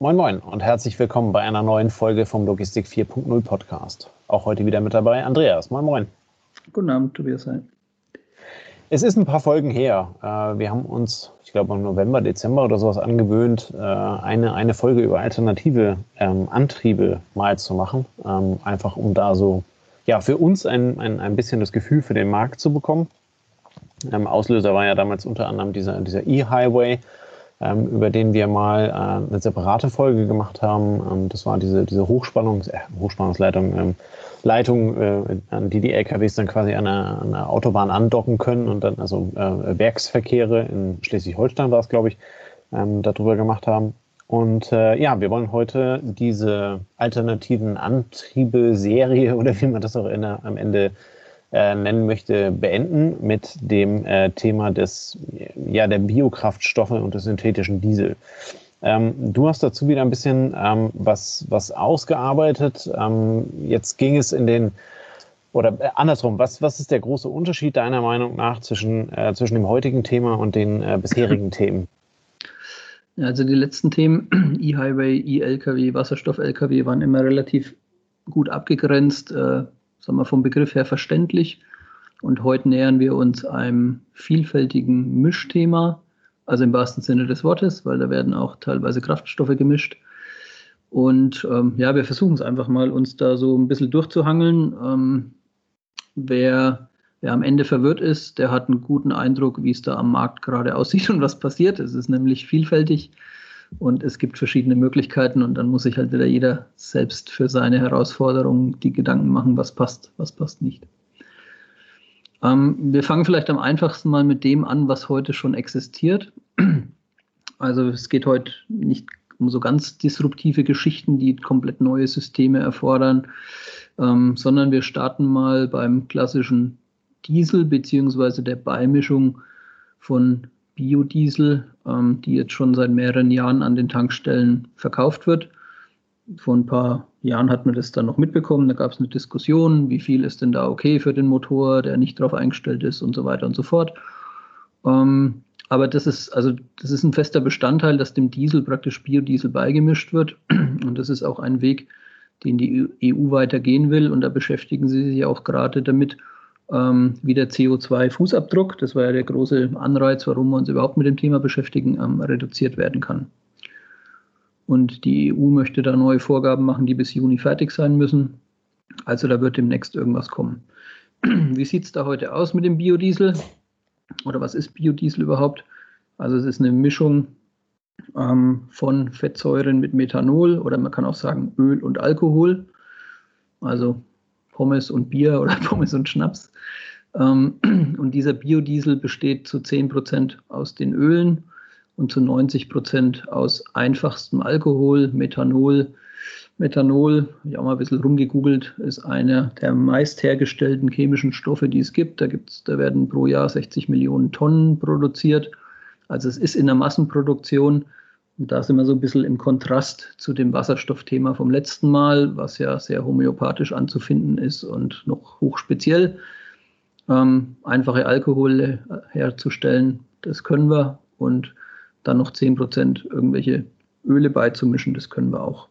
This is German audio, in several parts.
Moin Moin und herzlich willkommen bei einer neuen Folge vom Logistik 4.0 Podcast. Auch heute wieder mit dabei Andreas. Moin Moin. Guten Abend, Tobias. Es ist ein paar Folgen her. Äh, wir haben uns, ich glaube im November, Dezember oder sowas angewöhnt, äh, eine, eine Folge über alternative ähm, Antriebe mal zu machen. Ähm, einfach um da so ja, für uns ein, ein, ein bisschen das Gefühl für den Markt zu bekommen. Ähm, Auslöser war ja damals unter anderem dieser, dieser E-Highway, über den wir mal äh, eine separate Folge gemacht haben. Ähm, das war diese, diese Hochspannungs äh, Hochspannungsleitung, ähm, Leitung, äh, an die die LKWs dann quasi an einer, Autobahn andocken können und dann also äh, Werksverkehre in Schleswig-Holstein war es, glaube ich, ähm, darüber gemacht haben. Und äh, ja, wir wollen heute diese alternativen Antriebe-Serie oder wie man das auch in, am Ende äh, nennen möchte, beenden mit dem äh, Thema des, ja, der Biokraftstoffe und des synthetischen Diesel. Ähm, du hast dazu wieder ein bisschen ähm, was, was ausgearbeitet. Ähm, jetzt ging es in den, oder äh, andersrum, was, was ist der große Unterschied deiner Meinung nach zwischen, äh, zwischen dem heutigen Thema und den äh, bisherigen Themen? Also die letzten Themen, E-Highway, E-Lkw, Wasserstoff-Lkw, waren immer relativ gut abgegrenzt, äh, sagen wir vom Begriff her verständlich. Und heute nähern wir uns einem vielfältigen Mischthema, also im wahrsten Sinne des Wortes, weil da werden auch teilweise Kraftstoffe gemischt. Und ähm, ja, wir versuchen es einfach mal, uns da so ein bisschen durchzuhangeln. Ähm, wer, wer am Ende verwirrt ist, der hat einen guten Eindruck, wie es da am Markt gerade aussieht und was passiert. Es ist nämlich vielfältig und es gibt verschiedene Möglichkeiten und dann muss sich halt wieder jeder selbst für seine Herausforderung die Gedanken machen, was passt, was passt nicht. Ähm, wir fangen vielleicht am einfachsten mal mit dem an, was heute schon existiert. Also es geht heute nicht um so ganz disruptive Geschichten, die komplett neue Systeme erfordern, ähm, sondern wir starten mal beim klassischen Diesel beziehungsweise der Beimischung von Biodiesel, ähm, die jetzt schon seit mehreren Jahren an den Tankstellen verkauft wird. Vor ein paar Jahren hat man das dann noch mitbekommen. Da gab es eine Diskussion, wie viel ist denn da okay für den Motor, der nicht darauf eingestellt ist und so weiter und so fort. Ähm, aber das ist, also, das ist ein fester Bestandteil, dass dem Diesel praktisch Biodiesel beigemischt wird. Und das ist auch ein Weg, den die EU weitergehen will. Und da beschäftigen sie sich auch gerade damit, ähm, wie der CO2-Fußabdruck, das war ja der große Anreiz, warum wir uns überhaupt mit dem Thema beschäftigen, ähm, reduziert werden kann. Und die EU möchte da neue Vorgaben machen, die bis Juni fertig sein müssen. Also da wird demnächst irgendwas kommen. Wie sieht es da heute aus mit dem Biodiesel? Oder was ist Biodiesel überhaupt? Also es ist eine Mischung ähm, von Fettsäuren mit Methanol oder man kann auch sagen Öl und Alkohol. Also Pommes und Bier oder Pommes und Schnaps. Ähm, und dieser Biodiesel besteht zu 10 Prozent aus den Ölen und zu 90 Prozent aus einfachstem Alkohol, Methanol. Methanol, ich habe mal ein bisschen rumgegoogelt, ist einer der meist hergestellten chemischen Stoffe, die es gibt. Da, gibt's, da werden pro Jahr 60 Millionen Tonnen produziert. Also es ist in der Massenproduktion und da sind wir so ein bisschen im Kontrast zu dem Wasserstoffthema vom letzten Mal, was ja sehr homöopathisch anzufinden ist und noch hochspeziell. Ähm, einfache Alkohole herzustellen, das können wir. Und dann noch 10% irgendwelche Öle beizumischen, das können wir auch.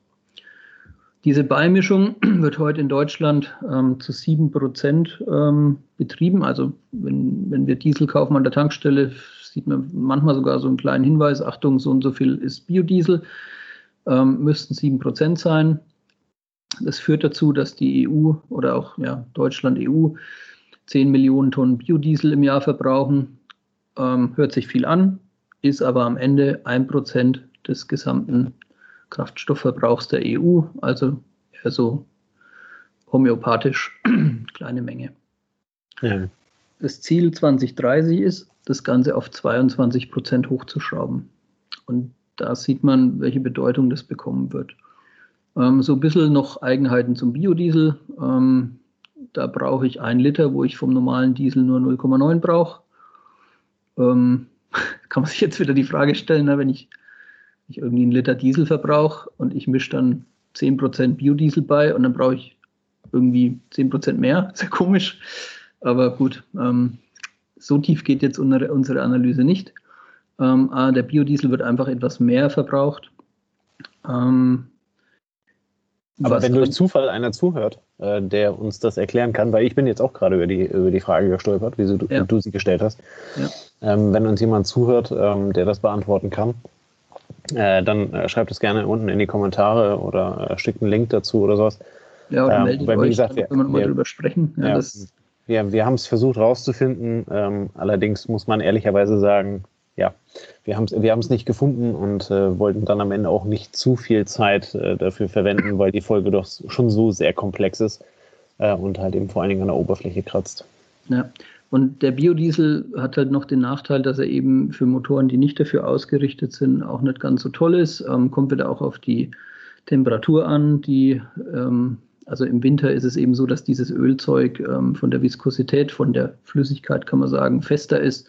Diese Beimischung wird heute in Deutschland ähm, zu 7% ähm, betrieben. Also wenn, wenn wir Diesel kaufen an der Tankstelle, sieht man manchmal sogar so einen kleinen Hinweis, Achtung, so und so viel ist Biodiesel, ähm, müssten 7% sein. Das führt dazu, dass die EU oder auch ja, Deutschland, EU 10 Millionen Tonnen Biodiesel im Jahr verbrauchen. Ähm, hört sich viel an, ist aber am Ende 1% des gesamten Kraftstoffverbrauchs der EU, also eher so homöopathisch kleine Menge. Ja. Das Ziel 2030 ist, das Ganze auf 22 Prozent hochzuschrauben. Und da sieht man, welche Bedeutung das bekommen wird. Ähm, so ein bisschen noch Eigenheiten zum Biodiesel. Ähm, da brauche ich ein Liter, wo ich vom normalen Diesel nur 0,9 brauche. Ähm, kann man sich jetzt wieder die Frage stellen, wenn ich, ich irgendwie einen Liter Diesel verbrauche und ich mische dann 10% Biodiesel bei und dann brauche ich irgendwie 10% mehr. Sehr komisch. Aber gut, ähm, so tief geht jetzt unsere, Analyse nicht. Ähm, der Biodiesel wird einfach etwas mehr verbraucht. Ähm, aber wenn durch Zufall einer zuhört, äh, der uns das erklären kann, weil ich bin jetzt auch gerade über die, über die Frage gestolpert, wieso du, ja. du sie gestellt hast. Ja. Ähm, wenn uns jemand zuhört, ähm, der das beantworten kann, äh, dann äh, schreibt es gerne unten in die Kommentare oder äh, schickt einen Link dazu oder sowas. Ja, oder ähm, meldet weil, euch, gesagt, dann können wir nochmal drüber sprechen. Ja, ja, wir, wir haben es versucht rauszufinden, ähm, allerdings muss man ehrlicherweise sagen, ja, wir haben es wir nicht gefunden und äh, wollten dann am Ende auch nicht zu viel Zeit äh, dafür verwenden, weil die Folge doch schon so sehr komplex ist äh, und halt eben vor allen Dingen an der Oberfläche kratzt. Ja, und der Biodiesel hat halt noch den Nachteil, dass er eben für Motoren, die nicht dafür ausgerichtet sind, auch nicht ganz so toll ist. Ähm, kommt wieder auch auf die Temperatur an, die ähm, also im Winter ist es eben so, dass dieses Ölzeug ähm, von der Viskosität, von der Flüssigkeit kann man sagen, fester ist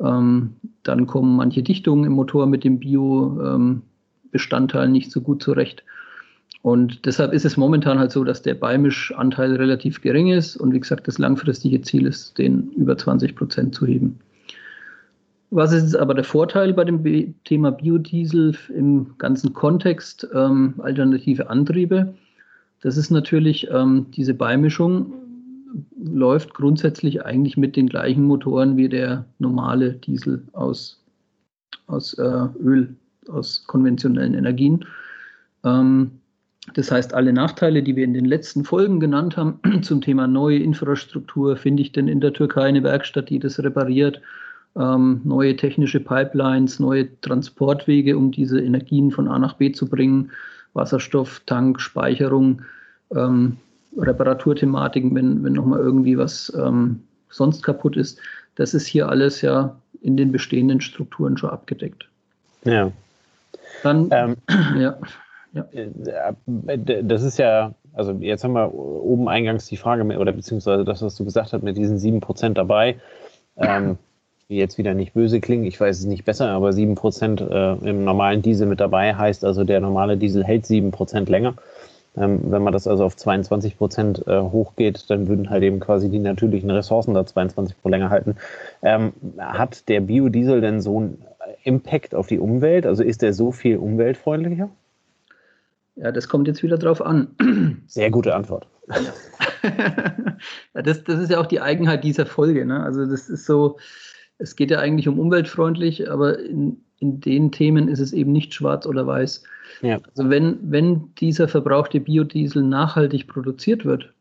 ähm, dann kommen manche Dichtungen im Motor mit dem Bio-Bestandteil ähm, nicht so gut zurecht. Und deshalb ist es momentan halt so, dass der Beimischanteil relativ gering ist. Und wie gesagt, das langfristige Ziel ist, den über 20 Prozent zu heben. Was ist aber der Vorteil bei dem Thema Biodiesel im ganzen Kontext ähm, alternative Antriebe? Das ist natürlich ähm, diese Beimischung läuft grundsätzlich eigentlich mit den gleichen Motoren wie der normale Diesel aus, aus äh, Öl, aus konventionellen Energien. Ähm, das heißt, alle Nachteile, die wir in den letzten Folgen genannt haben zum Thema neue Infrastruktur, finde ich denn in der Türkei eine Werkstatt, die das repariert, ähm, neue technische Pipelines, neue Transportwege, um diese Energien von A nach B zu bringen, Wasserstoff, Tank, Speicherung. Ähm, Reparaturthematiken, wenn, wenn nochmal irgendwie was ähm, sonst kaputt ist. Das ist hier alles ja in den bestehenden Strukturen schon abgedeckt. Ja. Dann, ähm, ja. ja. Äh, das ist ja, also jetzt haben wir oben eingangs die Frage, oder beziehungsweise das, was du gesagt hast, mit diesen 7% dabei. Ähm, jetzt wieder nicht böse klingen, ich weiß es nicht besser, aber 7% äh, im normalen Diesel mit dabei heißt also, der normale Diesel hält 7% länger. Ähm, wenn man das also auf 22 Prozent äh, hochgeht, dann würden halt eben quasi die natürlichen Ressourcen da 22 pro länger halten. Ähm, hat der Biodiesel denn so einen Impact auf die Umwelt? Also ist der so viel umweltfreundlicher? Ja, das kommt jetzt wieder drauf an. Sehr gute Antwort. ja, das, das ist ja auch die Eigenheit dieser Folge. Ne? Also das ist so, es geht ja eigentlich um umweltfreundlich, aber in, in den Themen ist es eben nicht schwarz oder weiß. Ja. Also wenn, wenn dieser verbrauchte Biodiesel nachhaltig produziert wird,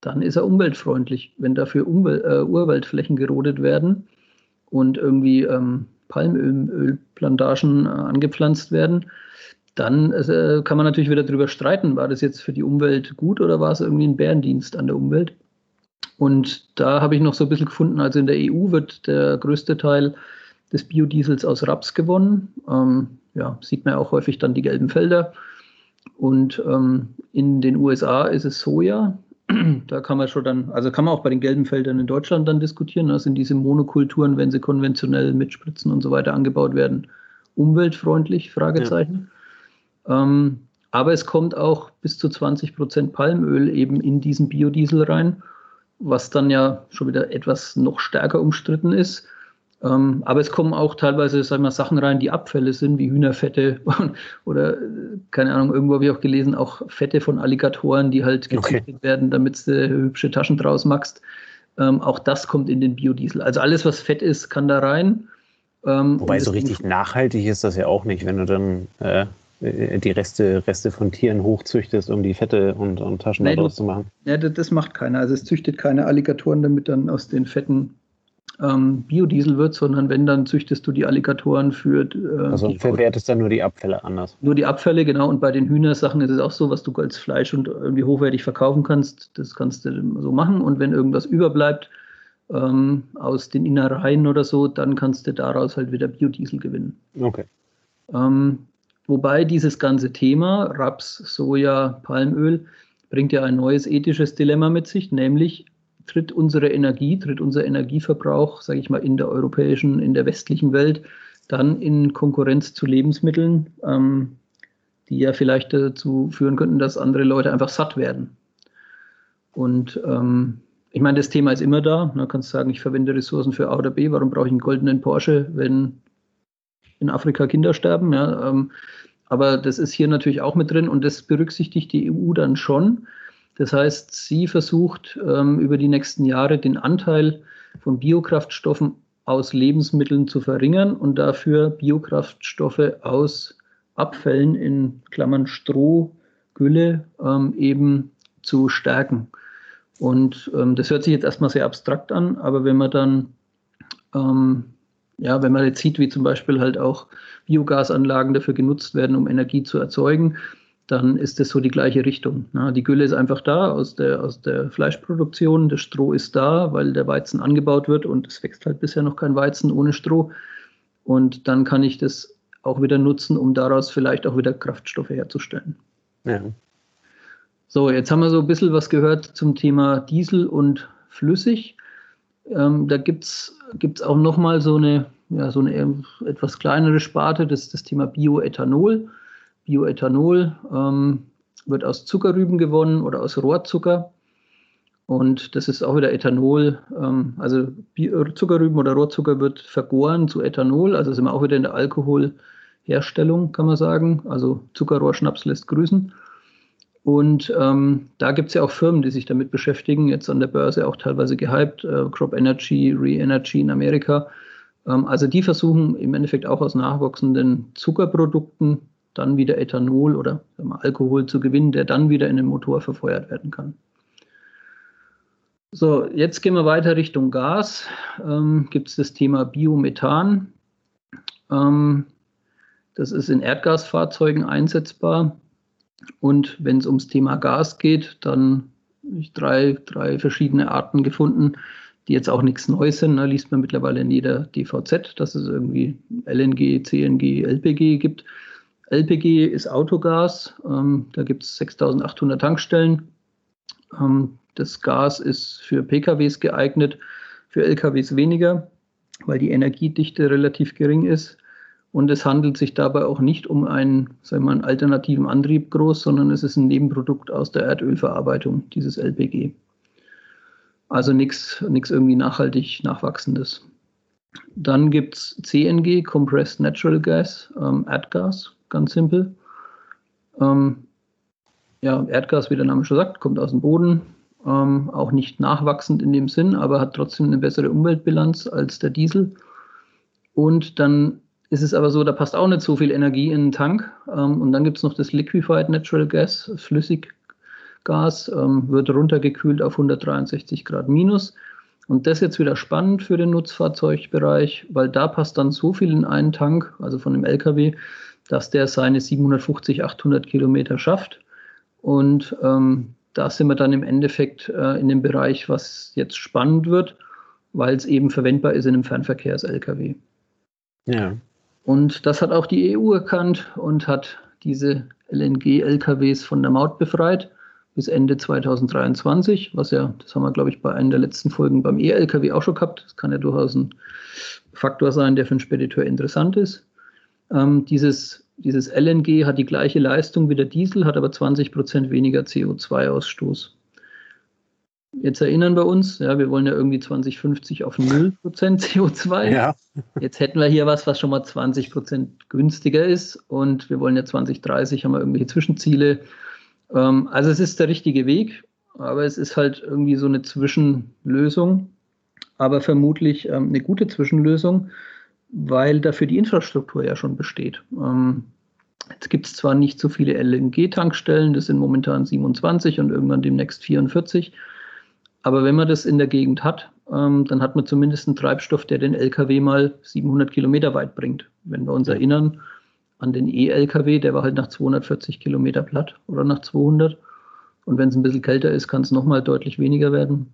dann ist er umweltfreundlich. Wenn dafür Umwel äh, Urwaldflächen gerodet werden und irgendwie ähm, Palmölplantagen äh, angepflanzt werden, dann äh, kann man natürlich wieder darüber streiten, war das jetzt für die Umwelt gut oder war es irgendwie ein Bärendienst an der Umwelt? Und da habe ich noch so ein bisschen gefunden, also in der EU wird der größte Teil des Biodiesels aus Raps gewonnen. Ähm, ja, sieht man auch häufig dann die gelben Felder. Und ähm, in den USA ist es Soja. Da kann man schon dann, also kann man auch bei den gelben Feldern in Deutschland dann diskutieren. Das sind diese Monokulturen, wenn sie konventionell mit Spritzen und so weiter angebaut werden, umweltfreundlich? Fragezeichen. Ja. Ähm, aber es kommt auch bis zu 20 Prozent Palmöl eben in diesen Biodiesel rein, was dann ja schon wieder etwas noch stärker umstritten ist. Ähm, aber es kommen auch teilweise sagen wir, Sachen rein, die Abfälle sind, wie Hühnerfette oder, keine Ahnung, irgendwo habe ich auch gelesen, auch Fette von Alligatoren, die halt gezüchtet okay. werden, damit du hübsche Taschen draus machst. Ähm, auch das kommt in den Biodiesel. Also alles, was Fett ist, kann da rein. Ähm, Wobei so richtig nachhaltig ist das ja auch nicht, wenn du dann äh, die Reste, Reste von Tieren hochzüchtest, um die Fette und, und Taschen nee, daraus zu machen. Ja, das, das macht keiner. Also es züchtet keine Alligatoren, damit dann aus den Fetten ähm, Biodiesel wird, sondern wenn, dann züchtest du die Alligatoren für. Äh, also verwertest dann nur die Abfälle anders. Nur die Abfälle, genau. Und bei den Hühnersachen ist es auch so, was du als Fleisch und irgendwie hochwertig verkaufen kannst, das kannst du so machen. Und wenn irgendwas überbleibt ähm, aus den Innereien oder so, dann kannst du daraus halt wieder Biodiesel gewinnen. Okay. Ähm, wobei dieses ganze Thema Raps, Soja, Palmöl bringt ja ein neues ethisches Dilemma mit sich, nämlich tritt unsere Energie, tritt unser Energieverbrauch, sage ich mal, in der europäischen, in der westlichen Welt dann in Konkurrenz zu Lebensmitteln, ähm, die ja vielleicht dazu führen könnten, dass andere Leute einfach satt werden. Und ähm, ich meine, das Thema ist immer da. Du kannst sagen, ich verwende Ressourcen für A oder B. Warum brauche ich einen goldenen Porsche, wenn in Afrika Kinder sterben? Ja, ähm, aber das ist hier natürlich auch mit drin und das berücksichtigt die EU dann schon. Das heißt, sie versucht ähm, über die nächsten Jahre den Anteil von Biokraftstoffen aus Lebensmitteln zu verringern und dafür Biokraftstoffe aus Abfällen in Klammern Stroh, Gülle ähm, eben zu stärken. Und ähm, das hört sich jetzt erstmal sehr abstrakt an, aber wenn man dann, ähm, ja, wenn man jetzt sieht, wie zum Beispiel halt auch Biogasanlagen dafür genutzt werden, um Energie zu erzeugen, dann ist das so die gleiche Richtung. Na, die Gülle ist einfach da aus der, aus der Fleischproduktion, das Stroh ist da, weil der Weizen angebaut wird und es wächst halt bisher noch kein Weizen ohne Stroh. Und dann kann ich das auch wieder nutzen, um daraus vielleicht auch wieder Kraftstoffe herzustellen. Ja. So, jetzt haben wir so ein bisschen was gehört zum Thema Diesel und flüssig. Ähm, da gibt es auch nochmal so eine, ja, so eine etwas kleinere Sparte, das ist das Thema Bioethanol. Bioethanol ähm, wird aus Zuckerrüben gewonnen oder aus Rohrzucker. Und das ist auch wieder Ethanol. Ähm, also Zuckerrüben oder Rohrzucker wird vergoren zu Ethanol. Also sind wir auch wieder in der Alkoholherstellung, kann man sagen. Also Zuckerrohrschnaps lässt grüßen. Und ähm, da gibt es ja auch Firmen, die sich damit beschäftigen, jetzt an der Börse auch teilweise gehypt, äh, Crop Energy, Re-Energy in Amerika. Ähm, also die versuchen im Endeffekt auch aus nachwachsenden Zuckerprodukten dann wieder Ethanol oder mal, Alkohol zu gewinnen, der dann wieder in den Motor verfeuert werden kann. So, jetzt gehen wir weiter Richtung Gas. Ähm, Gibt es das Thema Biomethan. Ähm, das ist in Erdgasfahrzeugen einsetzbar. Und wenn es ums Thema Gas geht, dann habe ich drei, drei verschiedene Arten gefunden, die jetzt auch nichts Neues sind. Da ne, liest man mittlerweile in jeder DVZ, dass es irgendwie LNG, CNG, LPG gibt. LPG ist Autogas. Ähm, da gibt es 6800 Tankstellen. Ähm, das Gas ist für PKWs geeignet, für LKWs weniger, weil die Energiedichte relativ gering ist. Und es handelt sich dabei auch nicht um einen, sagen wir mal, einen alternativen Antrieb groß, sondern es ist ein Nebenprodukt aus der Erdölverarbeitung, dieses LPG. Also nichts irgendwie nachhaltig Nachwachsendes. Dann gibt es CNG, Compressed Natural Gas, ähm, Erdgas, ganz simpel. Ähm, ja, Erdgas, wie der Name schon sagt, kommt aus dem Boden, ähm, auch nicht nachwachsend in dem Sinn, aber hat trotzdem eine bessere Umweltbilanz als der Diesel. Und dann ist es aber so, da passt auch nicht so viel Energie in den Tank. Ähm, und dann gibt es noch das Liquefied Natural Gas, Flüssiggas, ähm, wird runtergekühlt auf 163 Grad minus. Und das ist jetzt wieder spannend für den Nutzfahrzeugbereich, weil da passt dann so viel in einen Tank, also von dem LKW, dass der seine 750, 800 Kilometer schafft. Und ähm, da sind wir dann im Endeffekt äh, in dem Bereich, was jetzt spannend wird, weil es eben verwendbar ist in einem Fernverkehrs-LKW. Ja. Und das hat auch die EU erkannt und hat diese LNG-LKWs von der Maut befreit bis Ende 2023, was ja, das haben wir, glaube ich, bei einer der letzten Folgen beim E-LKW auch schon gehabt. Das kann ja durchaus ein Faktor sein, der für einen Spediteur interessant ist. Ähm, dieses, dieses LNG hat die gleiche Leistung wie der Diesel, hat aber 20 Prozent weniger CO2-Ausstoß. Jetzt erinnern wir uns, ja, wir wollen ja irgendwie 2050 auf 0% CO2. Ja. Jetzt hätten wir hier was, was schon mal 20% günstiger ist und wir wollen ja 2030 haben wir irgendwelche Zwischenziele. Ähm, also es ist der richtige Weg, aber es ist halt irgendwie so eine Zwischenlösung, aber vermutlich ähm, eine gute Zwischenlösung, weil dafür die Infrastruktur ja schon besteht. Ähm, Jetzt gibt es zwar nicht so viele LNG-Tankstellen, das sind momentan 27 und irgendwann demnächst 44. Aber wenn man das in der Gegend hat, ähm, dann hat man zumindest einen Treibstoff, der den LKW mal 700 Kilometer weit bringt. Wenn wir uns erinnern an den E-LKW, der war halt nach 240 Kilometer platt oder nach 200. Und wenn es ein bisschen kälter ist, kann es nochmal deutlich weniger werden.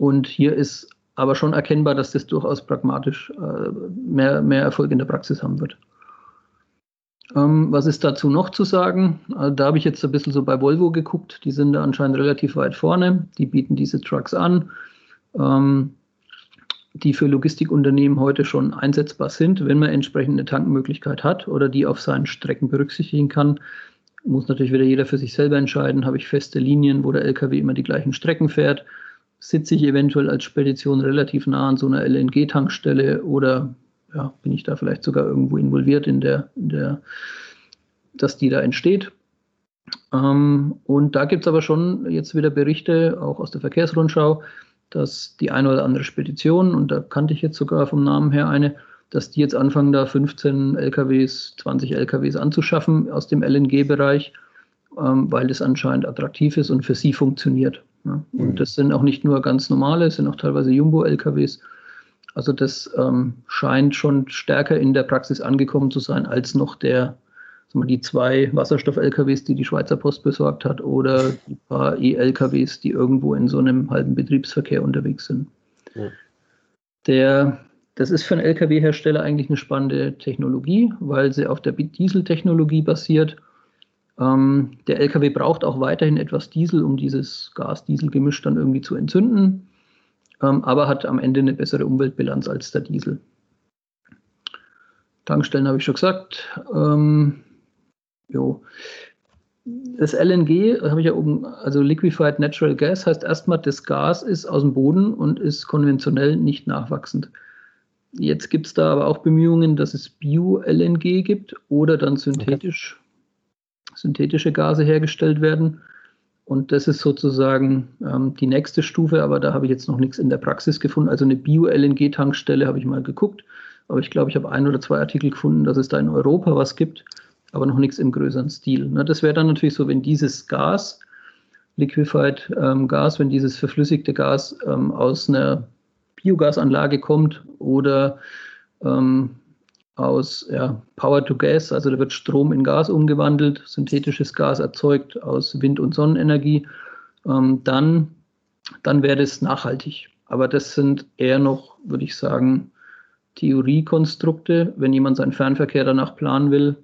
Und hier ist aber schon erkennbar, dass das durchaus pragmatisch äh, mehr, mehr Erfolg in der Praxis haben wird. Ähm, was ist dazu noch zu sagen? Also da habe ich jetzt ein bisschen so bei Volvo geguckt. Die sind da anscheinend relativ weit vorne. Die bieten diese Trucks an, ähm, die für Logistikunternehmen heute schon einsetzbar sind, wenn man entsprechend eine Tankmöglichkeit hat oder die auf seinen Strecken berücksichtigen kann. Muss natürlich wieder jeder für sich selber entscheiden. Habe ich feste Linien, wo der LKW immer die gleichen Strecken fährt? Sitze ich eventuell als Spedition relativ nah an so einer LNG-Tankstelle oder ja, bin ich da vielleicht sogar irgendwo involviert in der, in der dass die da entsteht. Ähm, und da gibt es aber schon jetzt wieder Berichte, auch aus der Verkehrsrundschau, dass die eine oder andere Spedition, und da kannte ich jetzt sogar vom Namen her eine, dass die jetzt anfangen, da 15 LKWs, 20 LKWs anzuschaffen aus dem LNG-Bereich, ähm, weil das anscheinend attraktiv ist und für sie funktioniert. Ja. Und mhm. das sind auch nicht nur ganz normale, es sind auch teilweise Jumbo-LKWs. Also das ähm, scheint schon stärker in der Praxis angekommen zu sein als noch der sagen wir, die zwei Wasserstoff-LKWs, die die Schweizer Post besorgt hat, oder die paar E-LKWs, die irgendwo in so einem halben Betriebsverkehr unterwegs sind. Ja. Der, das ist für einen LKW-Hersteller eigentlich eine spannende Technologie, weil sie auf der Dieseltechnologie basiert. Ähm, der LKW braucht auch weiterhin etwas Diesel, um dieses Gas-Diesel-Gemisch dann irgendwie zu entzünden, aber hat am Ende eine bessere Umweltbilanz als der Diesel. Tankstellen habe ich schon gesagt. Ähm, Jo. Das LNG, habe ich ja oben, also Liquefied Natural Gas, heißt erstmal, das Gas ist aus dem Boden und ist konventionell nicht nachwachsend. Jetzt gibt es da aber auch Bemühungen, dass es Bio-LNG gibt oder dann synthetisch, okay. synthetische Gase hergestellt werden. Und das ist sozusagen ähm, die nächste Stufe, aber da habe ich jetzt noch nichts in der Praxis gefunden. Also eine Bio-LNG-Tankstelle habe ich mal geguckt, aber ich glaube, ich habe ein oder zwei Artikel gefunden, dass es da in Europa was gibt aber noch nichts im größeren Stil. Ne? Das wäre dann natürlich so, wenn dieses Gas, Liquefied ähm, Gas, wenn dieses verflüssigte Gas ähm, aus einer Biogasanlage kommt oder ähm, aus ja, Power to Gas, also da wird Strom in Gas umgewandelt, synthetisches Gas erzeugt aus Wind- und Sonnenenergie, ähm, dann, dann wäre das nachhaltig. Aber das sind eher noch, würde ich sagen, Theoriekonstrukte. Wenn jemand seinen Fernverkehr danach planen will,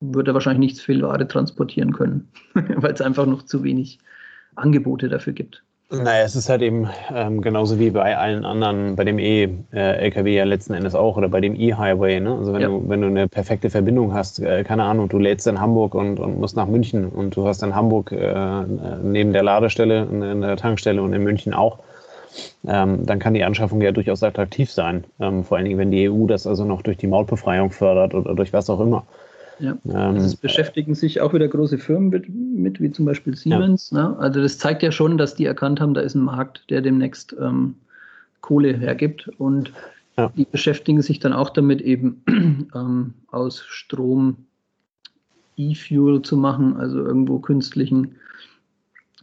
wird er wahrscheinlich nicht so viel Ware transportieren können, weil es einfach noch zu wenig Angebote dafür gibt. Naja, es ist halt eben ähm, genauso wie bei allen anderen, bei dem E-LKW äh, ja letzten Endes auch oder bei dem E-Highway. Ne? Also wenn, ja. du, wenn du eine perfekte Verbindung hast, äh, keine Ahnung, du lädst in Hamburg und, und musst nach München und du hast in Hamburg äh, neben der Ladestelle eine Tankstelle und in München auch, ähm, dann kann die Anschaffung ja durchaus attraktiv sein. Ähm, vor allen Dingen, wenn die EU das also noch durch die Mautbefreiung fördert oder durch was auch immer. Ja. Ähm, es beschäftigen sich auch wieder große Firmen mit, mit wie zum Beispiel Siemens. Ja. Ne? Also das zeigt ja schon, dass die erkannt haben, da ist ein Markt, der demnächst ähm, Kohle hergibt. Und ja. die beschäftigen sich dann auch damit, eben ähm, aus Strom E-Fuel zu machen, also irgendwo künstlichen,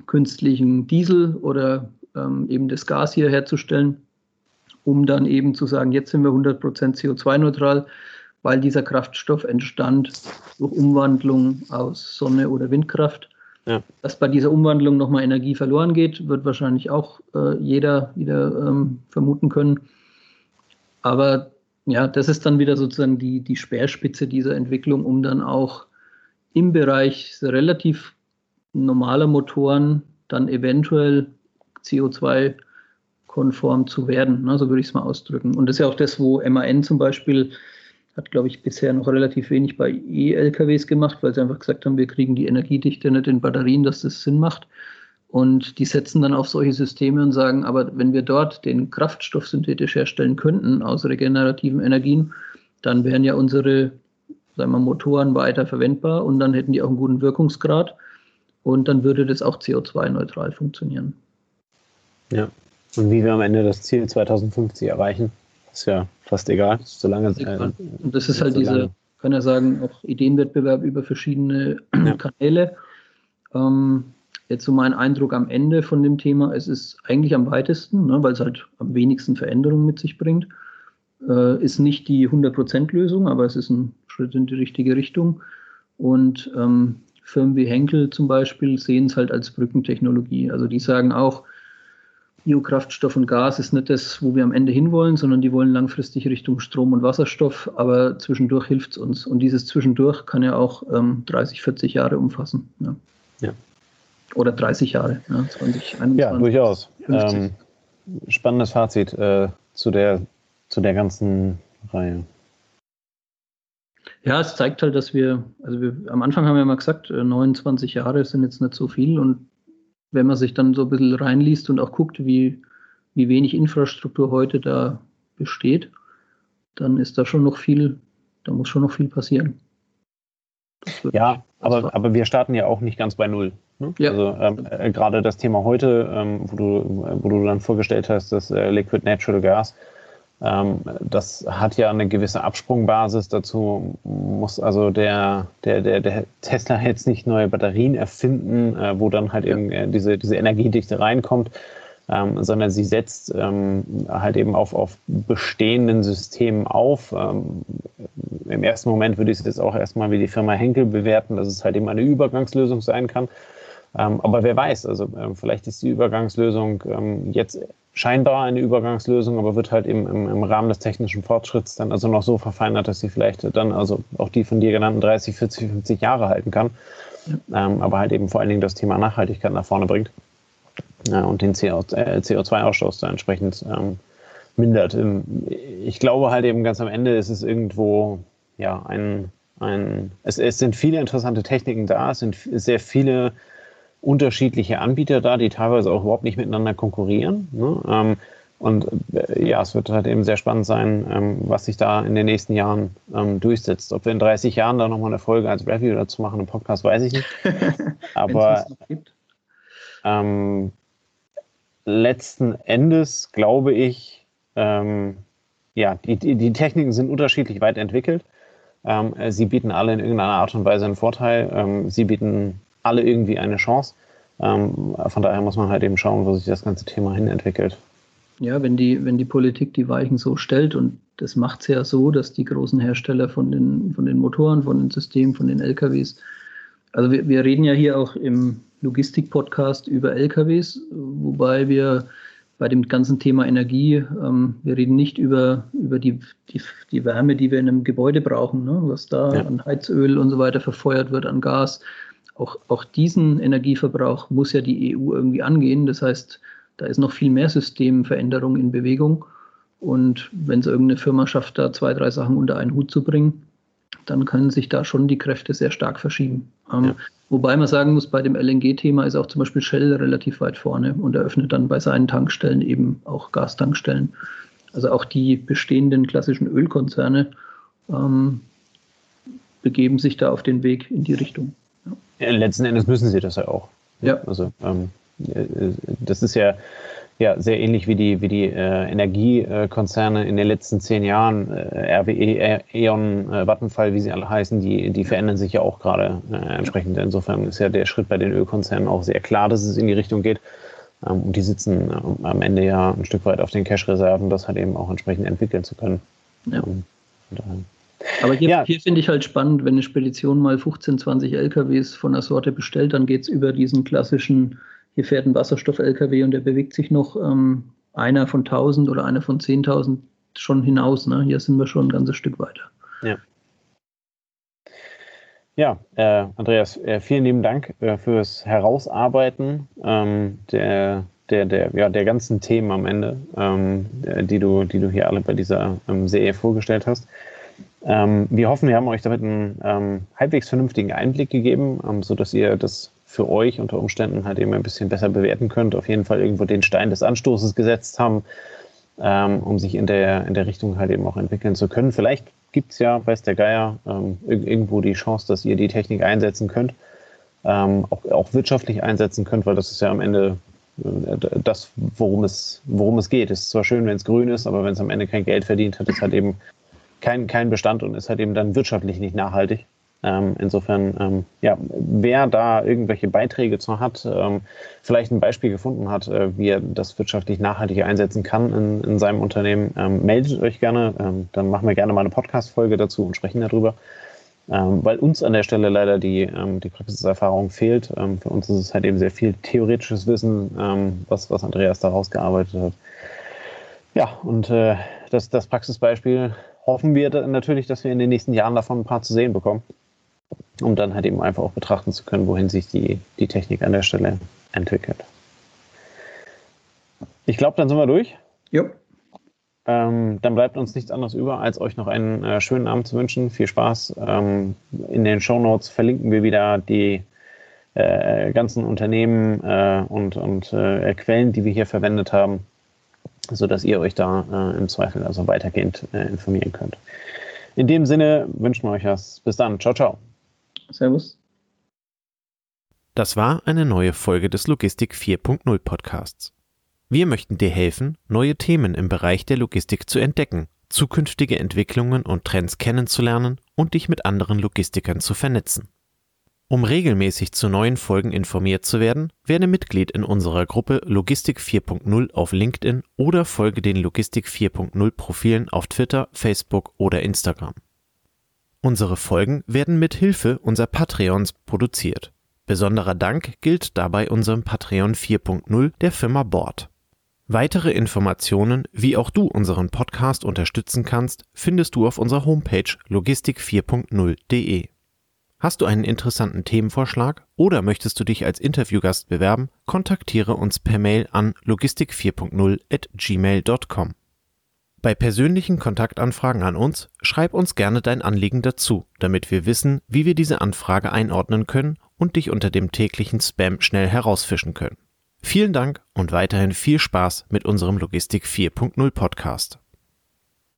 künstlichen Diesel oder ähm, eben das Gas hier herzustellen, um dann eben zu sagen, jetzt sind wir 100% CO2-neutral weil dieser Kraftstoff entstand durch Umwandlung aus Sonne oder Windkraft. Ja. Dass bei dieser Umwandlung nochmal Energie verloren geht, wird wahrscheinlich auch äh, jeder wieder ähm, vermuten können. Aber ja, das ist dann wieder sozusagen die, die Speerspitze dieser Entwicklung, um dann auch im Bereich relativ normaler Motoren dann eventuell CO2-konform zu werden. Ne, so würde ich es mal ausdrücken. Und das ist ja auch das, wo MAN zum Beispiel hat, glaube ich, bisher noch relativ wenig bei E-LKWs gemacht, weil sie einfach gesagt haben, wir kriegen die Energiedichte nicht in Batterien, dass das Sinn macht. Und die setzen dann auf solche Systeme und sagen, aber wenn wir dort den Kraftstoff synthetisch herstellen könnten aus regenerativen Energien, dann wären ja unsere sagen wir, Motoren weiter verwendbar und dann hätten die auch einen guten Wirkungsgrad und dann würde das auch CO2-neutral funktionieren. Ja, und wie wir am Ende das Ziel 2050 erreichen? Ist ja fast egal, solange. Äh, und das ist halt so diese, kann ja sagen, auch Ideenwettbewerb über verschiedene ja. Kanäle. Ähm, jetzt so mein Eindruck am Ende von dem Thema, es ist eigentlich am weitesten, ne, weil es halt am wenigsten Veränderungen mit sich bringt. Äh, ist nicht die 100%-Lösung, aber es ist ein Schritt in die richtige Richtung. Und ähm, Firmen wie Henkel zum Beispiel sehen es halt als Brückentechnologie. Also die sagen auch, Biokraftstoff und Gas ist nicht das, wo wir am Ende hinwollen, sondern die wollen langfristig Richtung Strom und Wasserstoff, aber zwischendurch hilft es uns. Und dieses Zwischendurch kann ja auch ähm, 30, 40 Jahre umfassen. Ja. ja. Oder 30 Jahre, ja, 2021. Ja, durchaus. Ähm, spannendes Fazit äh, zu, der, zu der ganzen Reihe. Ja, es zeigt halt, dass wir, also wir, am Anfang haben wir mal gesagt, 29 äh, Jahre sind jetzt nicht so viel und wenn man sich dann so ein bisschen reinliest und auch guckt, wie, wie wenig Infrastruktur heute da besteht, dann ist da schon noch viel, da muss schon noch viel passieren. Ja, aber, aber wir starten ja auch nicht ganz bei Null. Ne? Ja. Also ähm, äh, gerade das Thema heute, ähm, wo, du, wo du dann vorgestellt hast, das äh, Liquid Natural Gas, das hat ja eine gewisse Absprungbasis. Dazu muss also der, der, der, der Tesla jetzt nicht neue Batterien erfinden, äh, wo dann halt eben äh, diese, diese Energiedichte reinkommt, ähm, sondern sie setzt ähm, halt eben auf, auf bestehenden Systemen auf. Ähm, Im ersten Moment würde ich es jetzt auch erstmal wie die Firma Henkel bewerten, dass es halt eben eine Übergangslösung sein kann. Ähm, aber wer weiß, also ähm, vielleicht ist die Übergangslösung ähm, jetzt scheinbar eine Übergangslösung, aber wird halt eben im, im, Rahmen des technischen Fortschritts dann also noch so verfeinert, dass sie vielleicht dann also auch die von dir genannten 30, 40, 50 Jahre halten kann. Ähm, aber halt eben vor allen Dingen das Thema Nachhaltigkeit nach vorne bringt äh, und den CO, äh, CO2-Ausstoß da entsprechend ähm, mindert. Ich glaube halt eben ganz am Ende ist es irgendwo ja ein, ein es, es sind viele interessante Techniken da, es sind sehr viele unterschiedliche Anbieter da, die teilweise auch überhaupt nicht miteinander konkurrieren. Ne? Ähm, und äh, ja, es wird halt eben sehr spannend sein, ähm, was sich da in den nächsten Jahren ähm, durchsetzt. Ob wir in 30 Jahren da nochmal eine Folge als Review dazu machen, einen Podcast, weiß ich nicht. Aber ähm, letzten Endes glaube ich, ähm, ja, die, die, Techniken sind unterschiedlich weit entwickelt. Ähm, sie bieten alle in irgendeiner Art und Weise einen Vorteil. Ähm, sie bieten alle irgendwie eine Chance. Ähm, von daher muss man halt eben schauen, wo sich das ganze Thema hin entwickelt. Ja, wenn die, wenn die Politik die Weichen so stellt und das macht es ja so, dass die großen Hersteller von den, von den Motoren, von den Systemen, von den LKWs, also wir, wir reden ja hier auch im Logistik-Podcast über LKWs, wobei wir bei dem ganzen Thema Energie, ähm, wir reden nicht über, über die, die, die Wärme, die wir in einem Gebäude brauchen, ne? was da ja. an Heizöl und so weiter verfeuert wird, an Gas, auch, auch diesen Energieverbrauch muss ja die EU irgendwie angehen. Das heißt, da ist noch viel mehr Systemveränderung in Bewegung. Und wenn es irgendeine Firma schafft, da zwei, drei Sachen unter einen Hut zu bringen, dann können sich da schon die Kräfte sehr stark verschieben. Ähm, ja. Wobei man sagen muss, bei dem LNG-Thema ist auch zum Beispiel Shell relativ weit vorne und eröffnet dann bei seinen Tankstellen eben auch Gastankstellen. Also auch die bestehenden klassischen Ölkonzerne ähm, begeben sich da auf den Weg in die Richtung. Letzten Endes müssen sie das ja auch. Ja. Also ähm, äh, das ist ja, ja sehr ähnlich wie die, wie die äh, Energiekonzerne in den letzten zehn Jahren, äh, RWE, E.ON, äh, Vattenfall, wie sie alle heißen, die, die verändern sich ja auch gerade äh, entsprechend. Insofern ist ja der Schritt bei den Ölkonzernen auch sehr klar, dass es in die Richtung geht. Ähm, und die sitzen ähm, am Ende ja ein Stück weit auf den Cash-Reserven, das halt eben auch entsprechend entwickeln zu können. Ja. Ähm, aber hier, ja. hier finde ich halt spannend, wenn eine Spedition mal 15, 20 LKWs von der Sorte bestellt, dann geht es über diesen klassischen, hier fährt ein Wasserstoff-LKW und der bewegt sich noch ähm, einer von 1000 oder einer von 10.000 schon hinaus. Ne? Hier sind wir schon ein ganzes Stück weiter. Ja. Ja, äh, Andreas, äh, vielen lieben Dank äh, fürs Herausarbeiten ähm, der, der, der, ja, der ganzen Themen am Ende, ähm, die, du, die du hier alle bei dieser ähm, Serie vorgestellt hast. Ähm, wir hoffen, wir haben euch damit einen ähm, halbwegs vernünftigen Einblick gegeben, ähm, sodass ihr das für euch unter Umständen halt eben ein bisschen besser bewerten könnt. Auf jeden Fall irgendwo den Stein des Anstoßes gesetzt haben, ähm, um sich in der, in der Richtung halt eben auch entwickeln zu können. Vielleicht gibt es ja, weiß der Geier, ähm, irgendwo die Chance, dass ihr die Technik einsetzen könnt, ähm, auch, auch wirtschaftlich einsetzen könnt, weil das ist ja am Ende äh, das, worum es, worum es geht. Es ist zwar schön, wenn es grün ist, aber wenn es am Ende kein Geld verdient hat, ist halt eben kein, kein Bestand und ist halt eben dann wirtschaftlich nicht nachhaltig. Ähm, insofern, ähm, ja, wer da irgendwelche Beiträge zu hat, ähm, vielleicht ein Beispiel gefunden hat, äh, wie er das wirtschaftlich nachhaltig einsetzen kann in, in seinem Unternehmen, ähm, meldet euch gerne. Ähm, dann machen wir gerne mal eine Podcast-Folge dazu und sprechen darüber. Ähm, weil uns an der Stelle leider die, die Praxiserfahrung fehlt. für uns ist es halt eben sehr viel theoretisches Wissen, was, was Andreas da rausgearbeitet hat. Ja, und äh, das, das Praxisbeispiel hoffen wir natürlich, dass wir in den nächsten Jahren davon ein paar zu sehen bekommen, um dann halt eben einfach auch betrachten zu können, wohin sich die, die Technik an der Stelle entwickelt. Ich glaube, dann sind wir durch. Ja. Ähm, dann bleibt uns nichts anderes über, als euch noch einen äh, schönen Abend zu wünschen. Viel Spaß. Ähm, in den Show Notes verlinken wir wieder die äh, ganzen Unternehmen äh, und, und äh, Quellen, die wir hier verwendet haben sodass ihr euch da äh, im Zweifel also weitergehend äh, informieren könnt. In dem Sinne wünschen wir euch was. Bis dann. Ciao, ciao. Servus. Das war eine neue Folge des Logistik 4.0 Podcasts. Wir möchten dir helfen, neue Themen im Bereich der Logistik zu entdecken, zukünftige Entwicklungen und Trends kennenzulernen und dich mit anderen Logistikern zu vernetzen. Um regelmäßig zu neuen Folgen informiert zu werden, werde Mitglied in unserer Gruppe Logistik 4.0 auf LinkedIn oder folge den Logistik 4.0 Profilen auf Twitter, Facebook oder Instagram. Unsere Folgen werden mit Hilfe unserer Patreons produziert. Besonderer Dank gilt dabei unserem Patreon 4.0 der Firma Bord. Weitere Informationen, wie auch du unseren Podcast unterstützen kannst, findest du auf unserer Homepage logistik4.0.de. Hast du einen interessanten Themenvorschlag oder möchtest du dich als Interviewgast bewerben, kontaktiere uns per Mail an logistik4.0 at gmail.com. Bei persönlichen Kontaktanfragen an uns schreib uns gerne dein Anliegen dazu, damit wir wissen, wie wir diese Anfrage einordnen können und dich unter dem täglichen Spam schnell herausfischen können. Vielen Dank und weiterhin viel Spaß mit unserem Logistik 4.0 Podcast.